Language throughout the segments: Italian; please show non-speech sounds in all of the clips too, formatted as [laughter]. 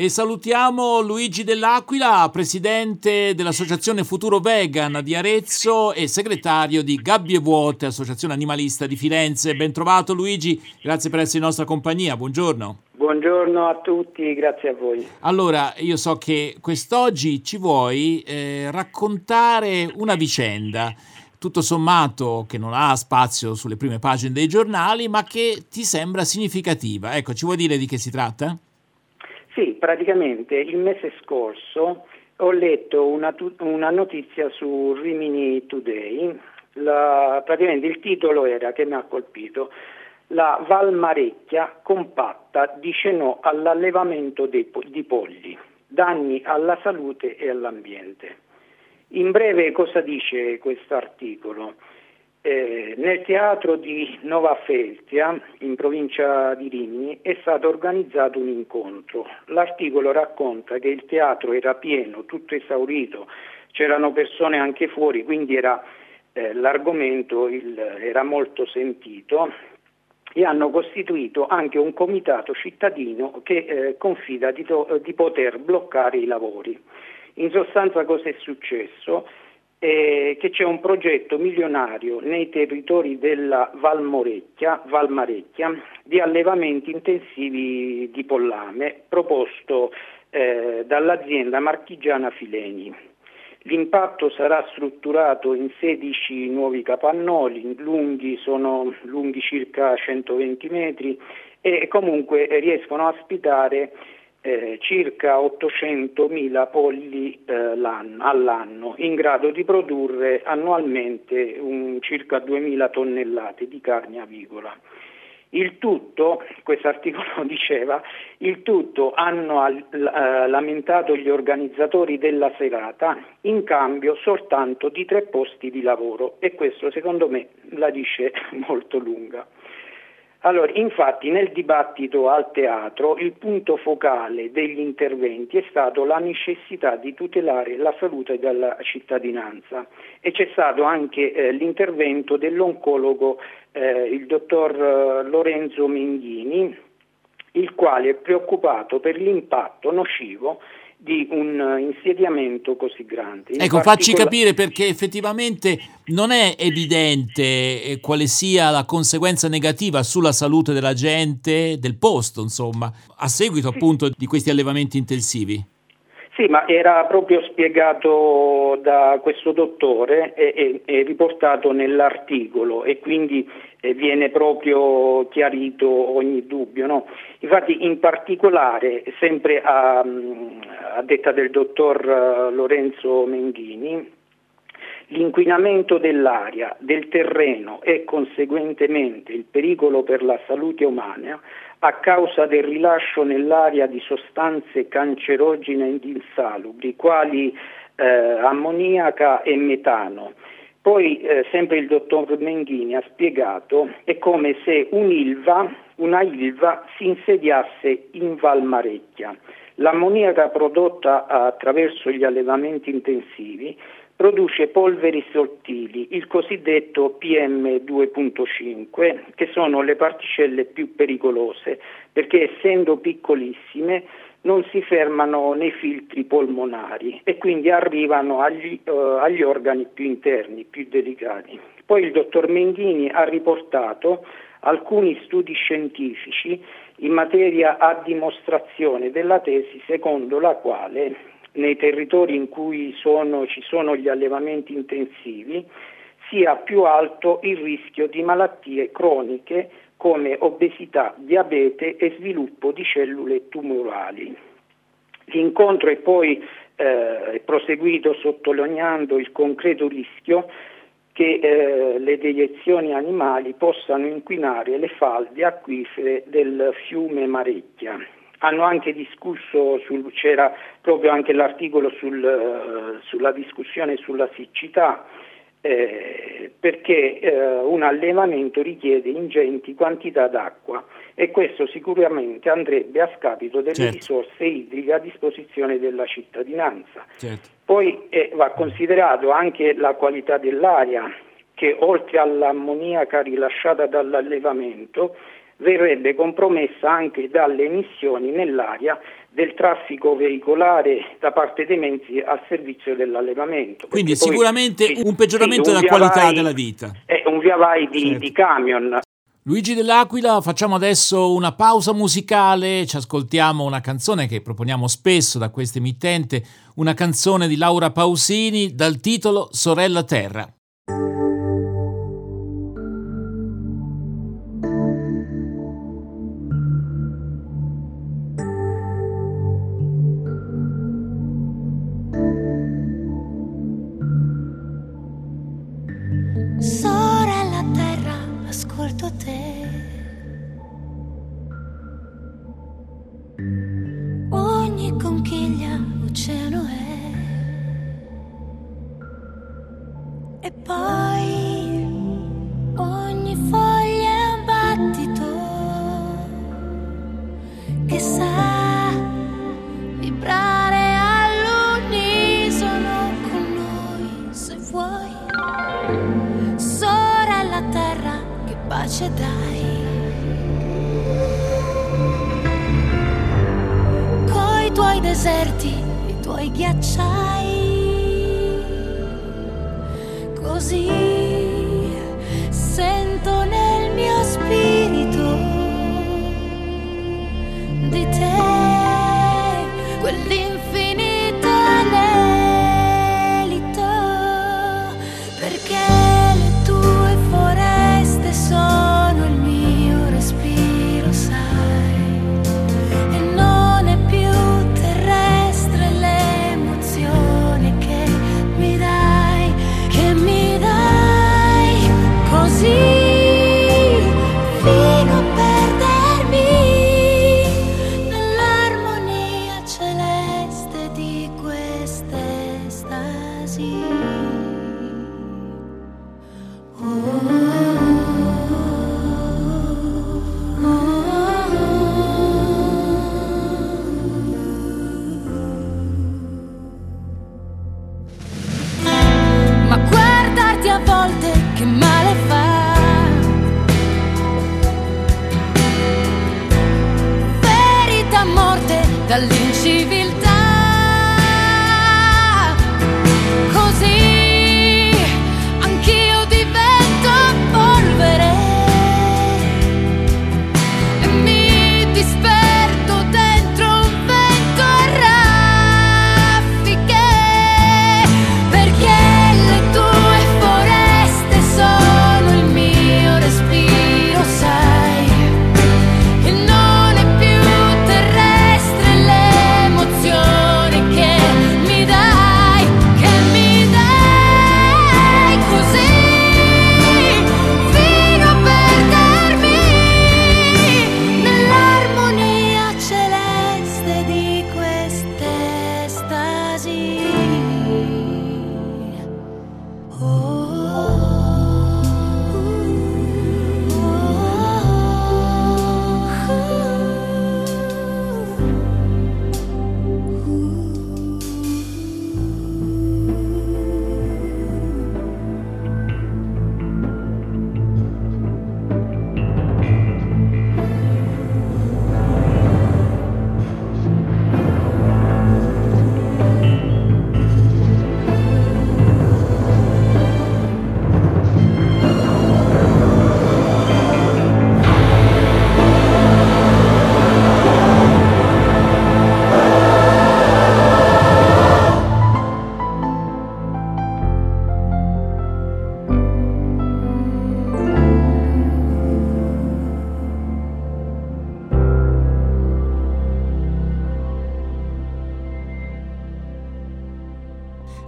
E salutiamo Luigi Dell'Aquila, presidente dell'Associazione Futuro Vegan di Arezzo e segretario di Gabbie Vuote, Associazione Animalista di Firenze. Ben trovato Luigi, grazie per essere in nostra compagnia, buongiorno. Buongiorno a tutti, grazie a voi. Allora, io so che quest'oggi ci vuoi eh, raccontare una vicenda tutto sommato che non ha spazio sulle prime pagine dei giornali, ma che ti sembra significativa. Ecco, ci vuoi dire di che si tratta? Sì, praticamente il mese scorso ho letto una, una notizia su Rimini Today, la, praticamente il titolo era che mi ha colpito, la Valmarecchia compatta dice no all'allevamento dei, di polli, danni alla salute e all'ambiente. In breve cosa dice questo articolo? Eh, nel teatro di Nova Feltia, in provincia di Rimini, è stato organizzato un incontro. L'articolo racconta che il teatro era pieno, tutto esaurito, c'erano persone anche fuori, quindi era, eh, l'argomento il, era molto sentito e hanno costituito anche un comitato cittadino che eh, confida di, to- di poter bloccare i lavori. In sostanza cosa è successo? Eh, che c'è un progetto milionario nei territori della Valmorecchia, Valmarecchia di allevamenti intensivi di pollame proposto eh, dall'azienda marchigiana Fileni. L'impatto sarà strutturato in 16 nuovi capannoli, lunghi sono lunghi circa 120 metri e comunque riescono a ospitare eh, circa 800.000 polli eh, all'anno, in grado di produrre annualmente un, circa 2.000 tonnellate di carne avicola. Il tutto, questo articolo [laughs] diceva, il tutto hanno al, eh, lamentato gli organizzatori della serata in cambio soltanto di tre posti di lavoro e questo secondo me la dice [laughs] molto lunga. Allora, infatti nel dibattito al teatro il punto focale degli interventi è stato la necessità di tutelare la salute della cittadinanza. E c'è stato anche eh, l'intervento dell'oncologo eh, il dottor eh, Lorenzo Menghini, il quale è preoccupato per l'impatto nocivo di un insediamento così grande. In ecco, facci capire perché effettivamente non è evidente eh, quale sia la conseguenza negativa sulla salute della gente, del posto, insomma, a seguito appunto di questi allevamenti intensivi. Sì, ma era proprio spiegato da questo dottore e, e, e riportato nell'articolo e quindi eh, viene proprio chiarito ogni dubbio. No? Infatti in particolare, sempre a, a detta del dottor eh, Lorenzo Menghini, l'inquinamento dell'aria, del terreno e conseguentemente il pericolo per la salute umana a causa del rilascio nell'aria di sostanze cancerogene ed insalubri, quali eh, ammoniaca e metano. Poi, eh, sempre il dottor Menghini ha spiegato, è come se un'ilva, una ilva si insediasse in Valmarecchia. L'ammoniaca prodotta attraverso gli allevamenti intensivi produce polveri sottili, il cosiddetto PM2.5, che sono le particelle più pericolose perché essendo piccolissime non si fermano nei filtri polmonari e quindi arrivano agli, uh, agli organi più interni, più delicati. Poi il dottor Menghini ha riportato alcuni studi scientifici in materia a dimostrazione della tesi secondo la quale nei territori in cui sono, ci sono gli allevamenti intensivi sia più alto il rischio di malattie croniche come obesità, diabete e sviluppo di cellule tumorali. L'incontro è poi eh, proseguito sottolineando il concreto rischio che eh, le deiezioni animali possano inquinare le falde acquifere del fiume Marecchia hanno anche discusso, sul, c'era proprio anche l'articolo sul, uh, sulla discussione sulla siccità, eh, perché eh, un allevamento richiede ingenti quantità d'acqua e questo sicuramente andrebbe a scapito delle certo. risorse idriche a disposizione della cittadinanza. Certo. Poi eh, va considerato anche la qualità dell'aria che oltre all'ammoniaca rilasciata dall'allevamento verrebbe compromessa anche dalle emissioni nell'aria del traffico veicolare da parte dei mezzi al servizio dell'allevamento. Quindi sicuramente poi, un peggioramento sì, un della qualità vai, della vita. È un via vai di, certo. di camion. Luigi dell'Aquila, facciamo adesso una pausa musicale, ci ascoltiamo una canzone che proponiamo spesso da questa emittente, una canzone di Laura Pausini dal titolo Sorella Terra.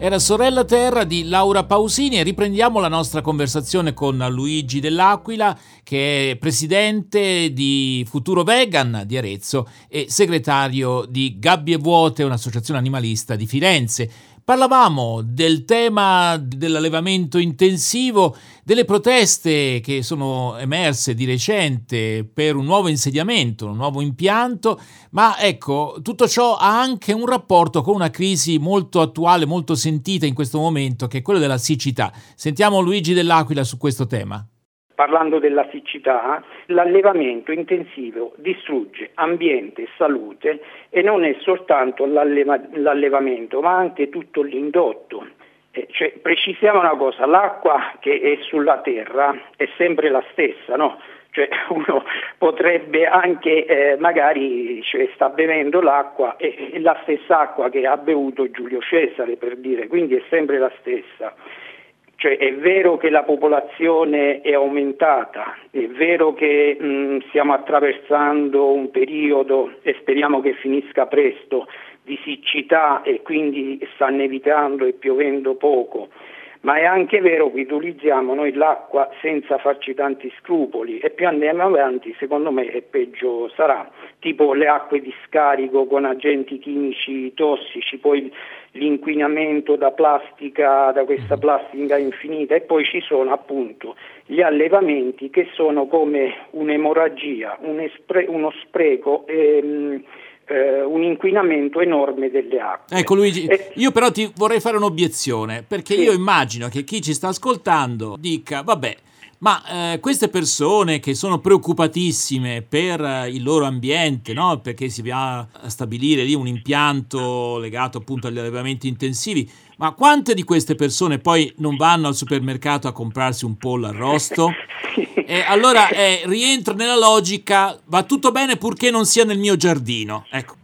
Era Sorella Terra di Laura Pausini e riprendiamo la nostra conversazione con Luigi Dell'Aquila che è presidente di Futuro Vegan di Arezzo e segretario di Gabbie Vuote, un'associazione animalista di Firenze. Parlavamo del tema dell'allevamento intensivo, delle proteste che sono emerse di recente per un nuovo insediamento, un nuovo impianto, ma ecco, tutto ciò ha anche un rapporto con una crisi molto attuale, molto sentita in questo momento, che è quella della siccità. Sentiamo Luigi dell'Aquila su questo tema parlando della siccità, l'allevamento intensivo distrugge ambiente e salute e non è soltanto l'alleva- l'allevamento, ma anche tutto l'indotto. Eh, cioè, precisiamo una cosa, l'acqua che è sulla terra è sempre la stessa, no? Cioè [laughs] uno potrebbe anche, eh, magari cioè, sta bevendo l'acqua, è, la stessa acqua che ha bevuto Giulio Cesare per dire, quindi è sempre la stessa. Cioè, è vero che la popolazione è aumentata, è vero che mh, stiamo attraversando un periodo e speriamo che finisca presto di siccità e quindi sta nevicando e piovendo poco, ma è anche vero che utilizziamo noi l'acqua senza farci tanti scrupoli e più andiamo avanti secondo me e peggio sarà, tipo le acque di scarico con agenti chimici tossici, poi l'inquinamento da plastica, da questa plastica infinita e poi ci sono appunto gli allevamenti che sono come un'emorragia, uno spreco. Ehm, eh, un inquinamento enorme delle acque. Ecco Luigi, e... io però ti vorrei fare un'obiezione, perché sì. io immagino che chi ci sta ascoltando dica, vabbè, ma eh, queste persone che sono preoccupatissime per eh, il loro ambiente, no? perché si va a stabilire lì un impianto legato appunto agli allevamenti intensivi, ma quante di queste persone poi non vanno al supermercato a comprarsi un pollo arrosto? [laughs] E allora eh, rientra nella logica, va tutto bene purché non sia nel mio giardino. Ecco.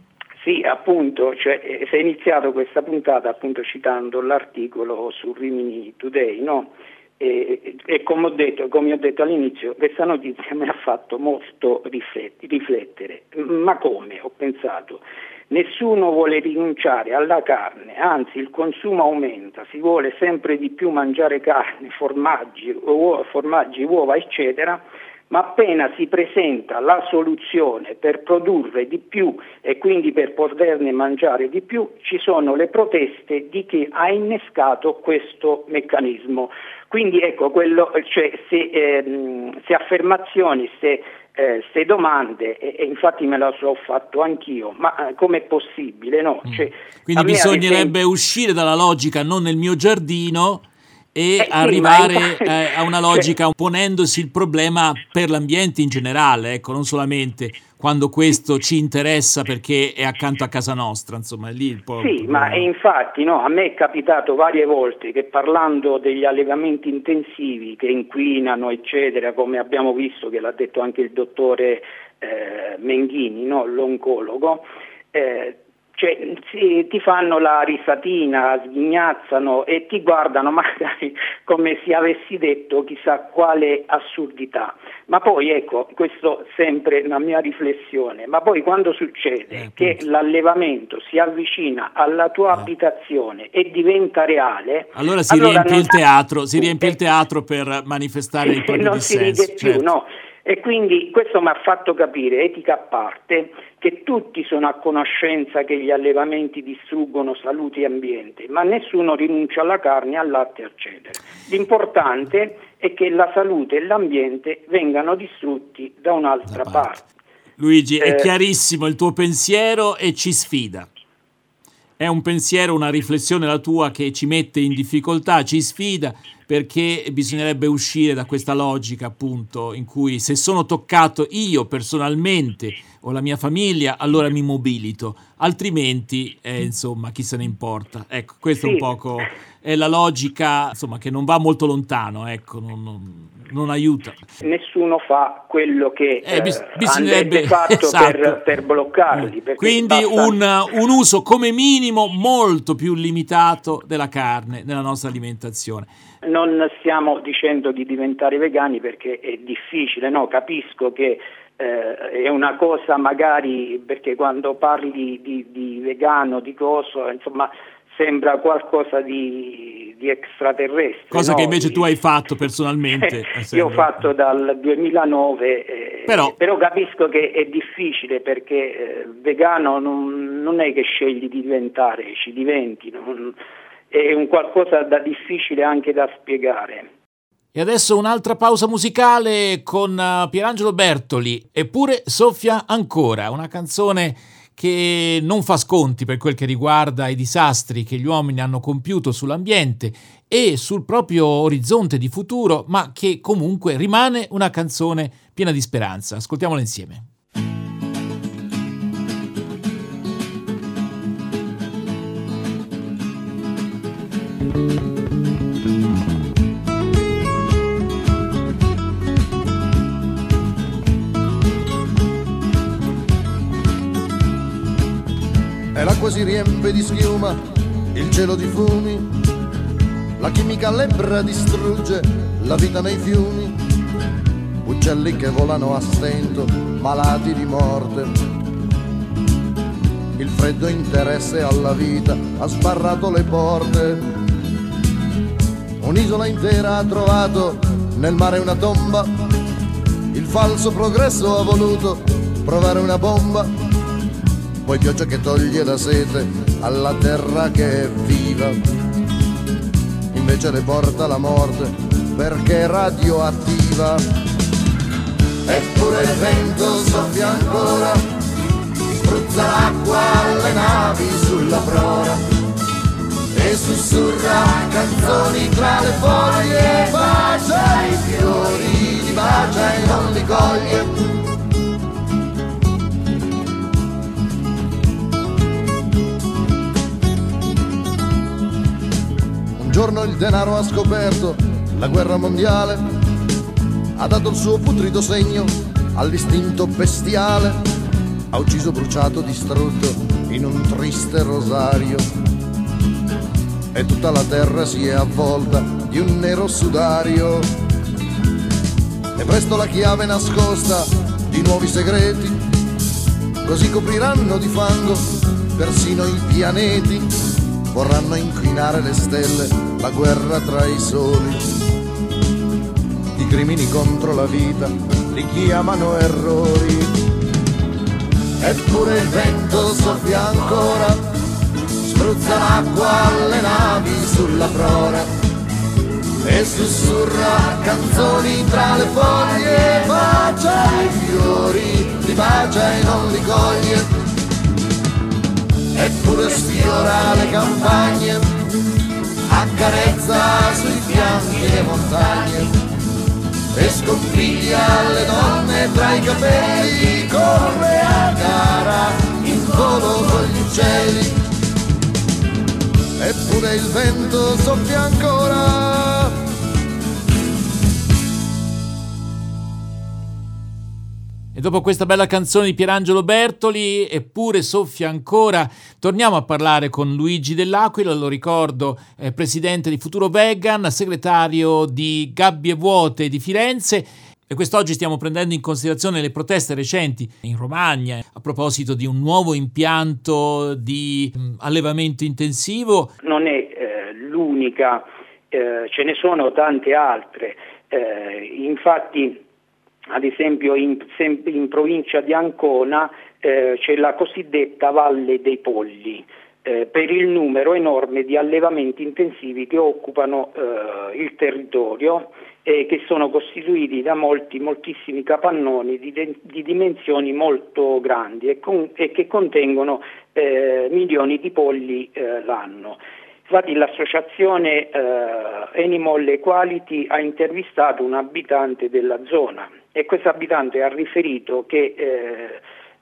Sì, appunto, cioè, eh, si è iniziato questa puntata appunto citando l'articolo su Rimini Today, no? E, e come, ho detto, come, ho detto, all'inizio, questa notizia mi ha fatto molto riflettere. Ma come? Ho pensato, Nessuno vuole rinunciare alla carne, anzi il consumo aumenta, si vuole sempre di più mangiare carne, formaggi, uova, formaggi, uova eccetera, ma appena si presenta la soluzione per produrre di più e quindi per poterne mangiare di più, ci sono le proteste di chi ha innescato questo meccanismo. Quindi ecco, quello, cioè, se, ehm, se affermazioni, se queste eh, domande e, e, infatti me la so fatto anch'io, ma eh, com'è possibile? No? Mm. Cioè, Quindi bisognerebbe esempio... uscire dalla logica non nel mio giardino e eh, arrivare sì, infatti... eh, a una logica ponendosi il problema per l'ambiente in generale, ecco, non solamente quando questo ci interessa perché è accanto a casa nostra, insomma, è lì il po- Sì, ma infatti no, a me è capitato varie volte che parlando degli allevamenti intensivi che inquinano, eccetera, come abbiamo visto che l'ha detto anche il dottore eh, Menghini, no, l'oncologo, eh, cioè, si, ti fanno la risatina, sghignazzano e ti guardano [laughs] magari come se avessi detto chissà quale assurdità. Ma poi ecco, questo sempre una mia riflessione, ma poi quando succede eh, che l'allevamento si avvicina alla tua eh. abitazione e diventa reale, allora si allora riempie non... il teatro, si riempie il teatro per manifestare il proprio non dissenso. Non si ride più, certo. no. E quindi questo mi ha fatto capire, etica a parte, che tutti sono a conoscenza che gli allevamenti distruggono salute e ambiente, ma nessuno rinuncia alla carne, al latte, eccetera. L'importante è che la salute e l'ambiente vengano distrutti da un'altra da parte. parte. Luigi, eh, è chiarissimo il tuo pensiero e ci sfida. È un pensiero, una riflessione la tua che ci mette in difficoltà, ci sfida perché bisognerebbe uscire da questa logica appunto in cui se sono toccato io personalmente o la mia famiglia allora mi mobilito, altrimenti eh, insomma chi se ne importa. Ecco, questa sì. è un poco è la logica insomma, che non va molto lontano, ecco, non, non, non aiuta. Nessuno fa quello che eh, bis- eh, bisognerebbe fatto esatto. per, per, bloccarli. Quindi basta... un, un uso come minimo molto più limitato della carne nella nostra alimentazione. Non stiamo dicendo di diventare vegani perché è difficile, no? capisco che eh, è una cosa magari perché quando parli di, di vegano, di coso, insomma sembra qualcosa di, di extraterrestre. Cosa no? che invece tu hai fatto personalmente. [laughs] Io ho fatto dal 2009, eh, però, però, capisco che è difficile perché eh, vegano non, non, è che scegli di diventare, ci diventi. Non, è un qualcosa da difficile anche da spiegare. E adesso un'altra pausa musicale con uh, Pierangelo Bertoli, eppure soffia ancora, una canzone che non fa sconti per quel che riguarda i disastri che gli uomini hanno compiuto sull'ambiente e sul proprio orizzonte di futuro, ma che comunque rimane una canzone piena di speranza. Ascoltiamola insieme. E l'acqua si riempie di schiuma, il cielo di fumi, la chimica lebbra distrugge la vita nei fiumi, uccelli che volano a stento, malati di morte. Il freddo interesse alla vita ha sbarrato le porte. Un'isola intera ha trovato nel mare una tomba. Il falso progresso ha voluto provare una bomba. Poi pioggia che toglie la sete alla terra che è viva. Invece le porta la morte perché è radioattiva. Eppure il vento soffia ancora, spruzza l'acqua alle navi sulla prora e sussurra canzoni tra le foglie, bacia i fiori, li bacia e non li coglie. Un giorno il denaro ha scoperto la guerra mondiale, ha dato il suo putrido segno all'istinto bestiale, ha ucciso, bruciato, distrutto in un triste rosario e tutta la terra si è avvolta di un nero sudario. E presto la chiave nascosta di nuovi segreti, così copriranno di fango persino i pianeti, vorranno inquinare le stelle, la guerra tra i soli. I crimini contro la vita li chiamano errori. Eppure il vento soffia ancora spruzza l'acqua alle navi sulla prora e sussurra canzoni tra le foglie, bacia i fiori, li bacia e non li coglie, eppure sfiora le campagne, accarezza sui fianchi le montagne e sconfiglia le donne tra i capelli, corre a gara in volo con gli uccelli eppure il vento soffia ancora. E dopo questa bella canzone di Pierangelo Bertoli, eppure soffia ancora, torniamo a parlare con Luigi Dell'Aquila, lo ricordo, eh, presidente di Futuro Vegan, segretario di Gabbie Vuote di Firenze. E quest'oggi stiamo prendendo in considerazione le proteste recenti in Romagna a proposito di un nuovo impianto di mh, allevamento intensivo. Non è eh, l'unica, eh, ce ne sono tante altre. Eh, infatti, ad esempio, in, in provincia di Ancona eh, c'è la cosiddetta Valle dei Polli. Eh, per il numero enorme di allevamenti intensivi che occupano eh, il territorio e che sono costituiti da molti, moltissimi capannoni di, de, di dimensioni molto grandi e, con, e che contengono eh, milioni di polli eh, l'anno. Infatti l'associazione eh, Animal Equality ha intervistato un abitante della zona e questo abitante ha riferito che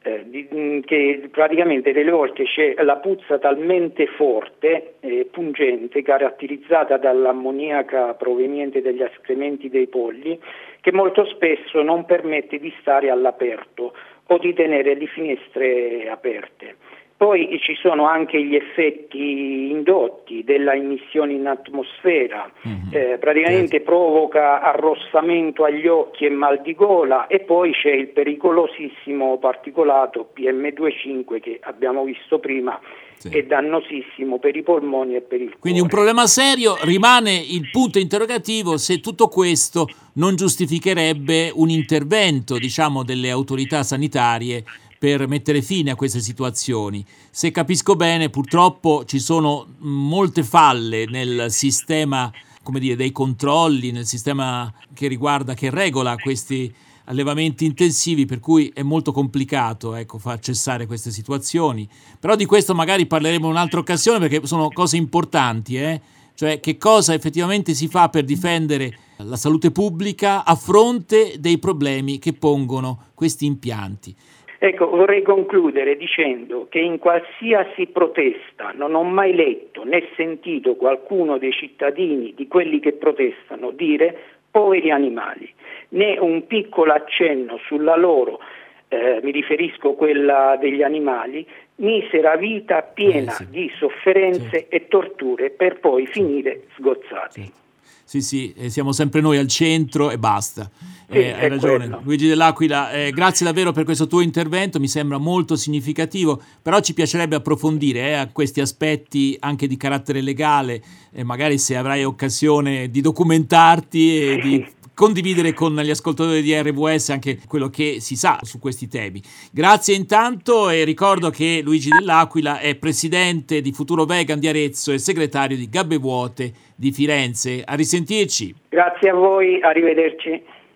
eh, eh, di, mm, che praticamente delle volte c'è la puzza talmente forte e pungente, caratterizzata dall'ammoniaca proveniente dagli escrementi dei polli, che molto spesso non permette di stare all'aperto o di tenere le finestre aperte. Poi ci sono anche gli effetti indotti della emissione in atmosfera, mm-hmm. eh, praticamente certo. provoca arrossamento agli occhi e mal di gola e poi c'è il pericolosissimo particolato PM2,5 che abbiamo visto prima, sì. è dannosissimo per i polmoni e per il cuore. Quindi un problema serio, rimane il punto interrogativo se tutto questo non giustificherebbe un intervento diciamo, delle autorità sanitarie per mettere fine a queste situazioni. Se capisco bene, purtroppo ci sono molte falle nel sistema come dire, dei controlli, nel sistema che riguarda, che regola questi allevamenti intensivi, per cui è molto complicato ecco, far cessare queste situazioni. Però di questo magari parleremo in un'altra occasione perché sono cose importanti, eh? cioè che cosa effettivamente si fa per difendere la salute pubblica a fronte dei problemi che pongono questi impianti. Ecco, vorrei concludere dicendo che in qualsiasi protesta non ho mai letto né sentito qualcuno dei cittadini, di quelli che protestano, dire poveri animali, né un piccolo accenno sulla loro, eh, mi riferisco a quella degli animali, misera vita piena eh sì. di sofferenze certo. e torture per poi finire sgozzati. Certo. Sì, sì, eh, siamo sempre noi al centro e basta. Sì, eh, hai ragione, quello. Luigi Dell'Aquila, eh, grazie davvero per questo tuo intervento, mi sembra molto significativo, però ci piacerebbe approfondire eh, a questi aspetti anche di carattere legale, magari se avrai occasione di documentarti e di condividere con gli ascoltatori di RWS anche quello che si sa su questi temi. Grazie intanto e ricordo che Luigi Dell'Aquila è presidente di Futuro Vegan di Arezzo e segretario di Gabbe Vuote di Firenze. A risentirci. Grazie a voi, arrivederci.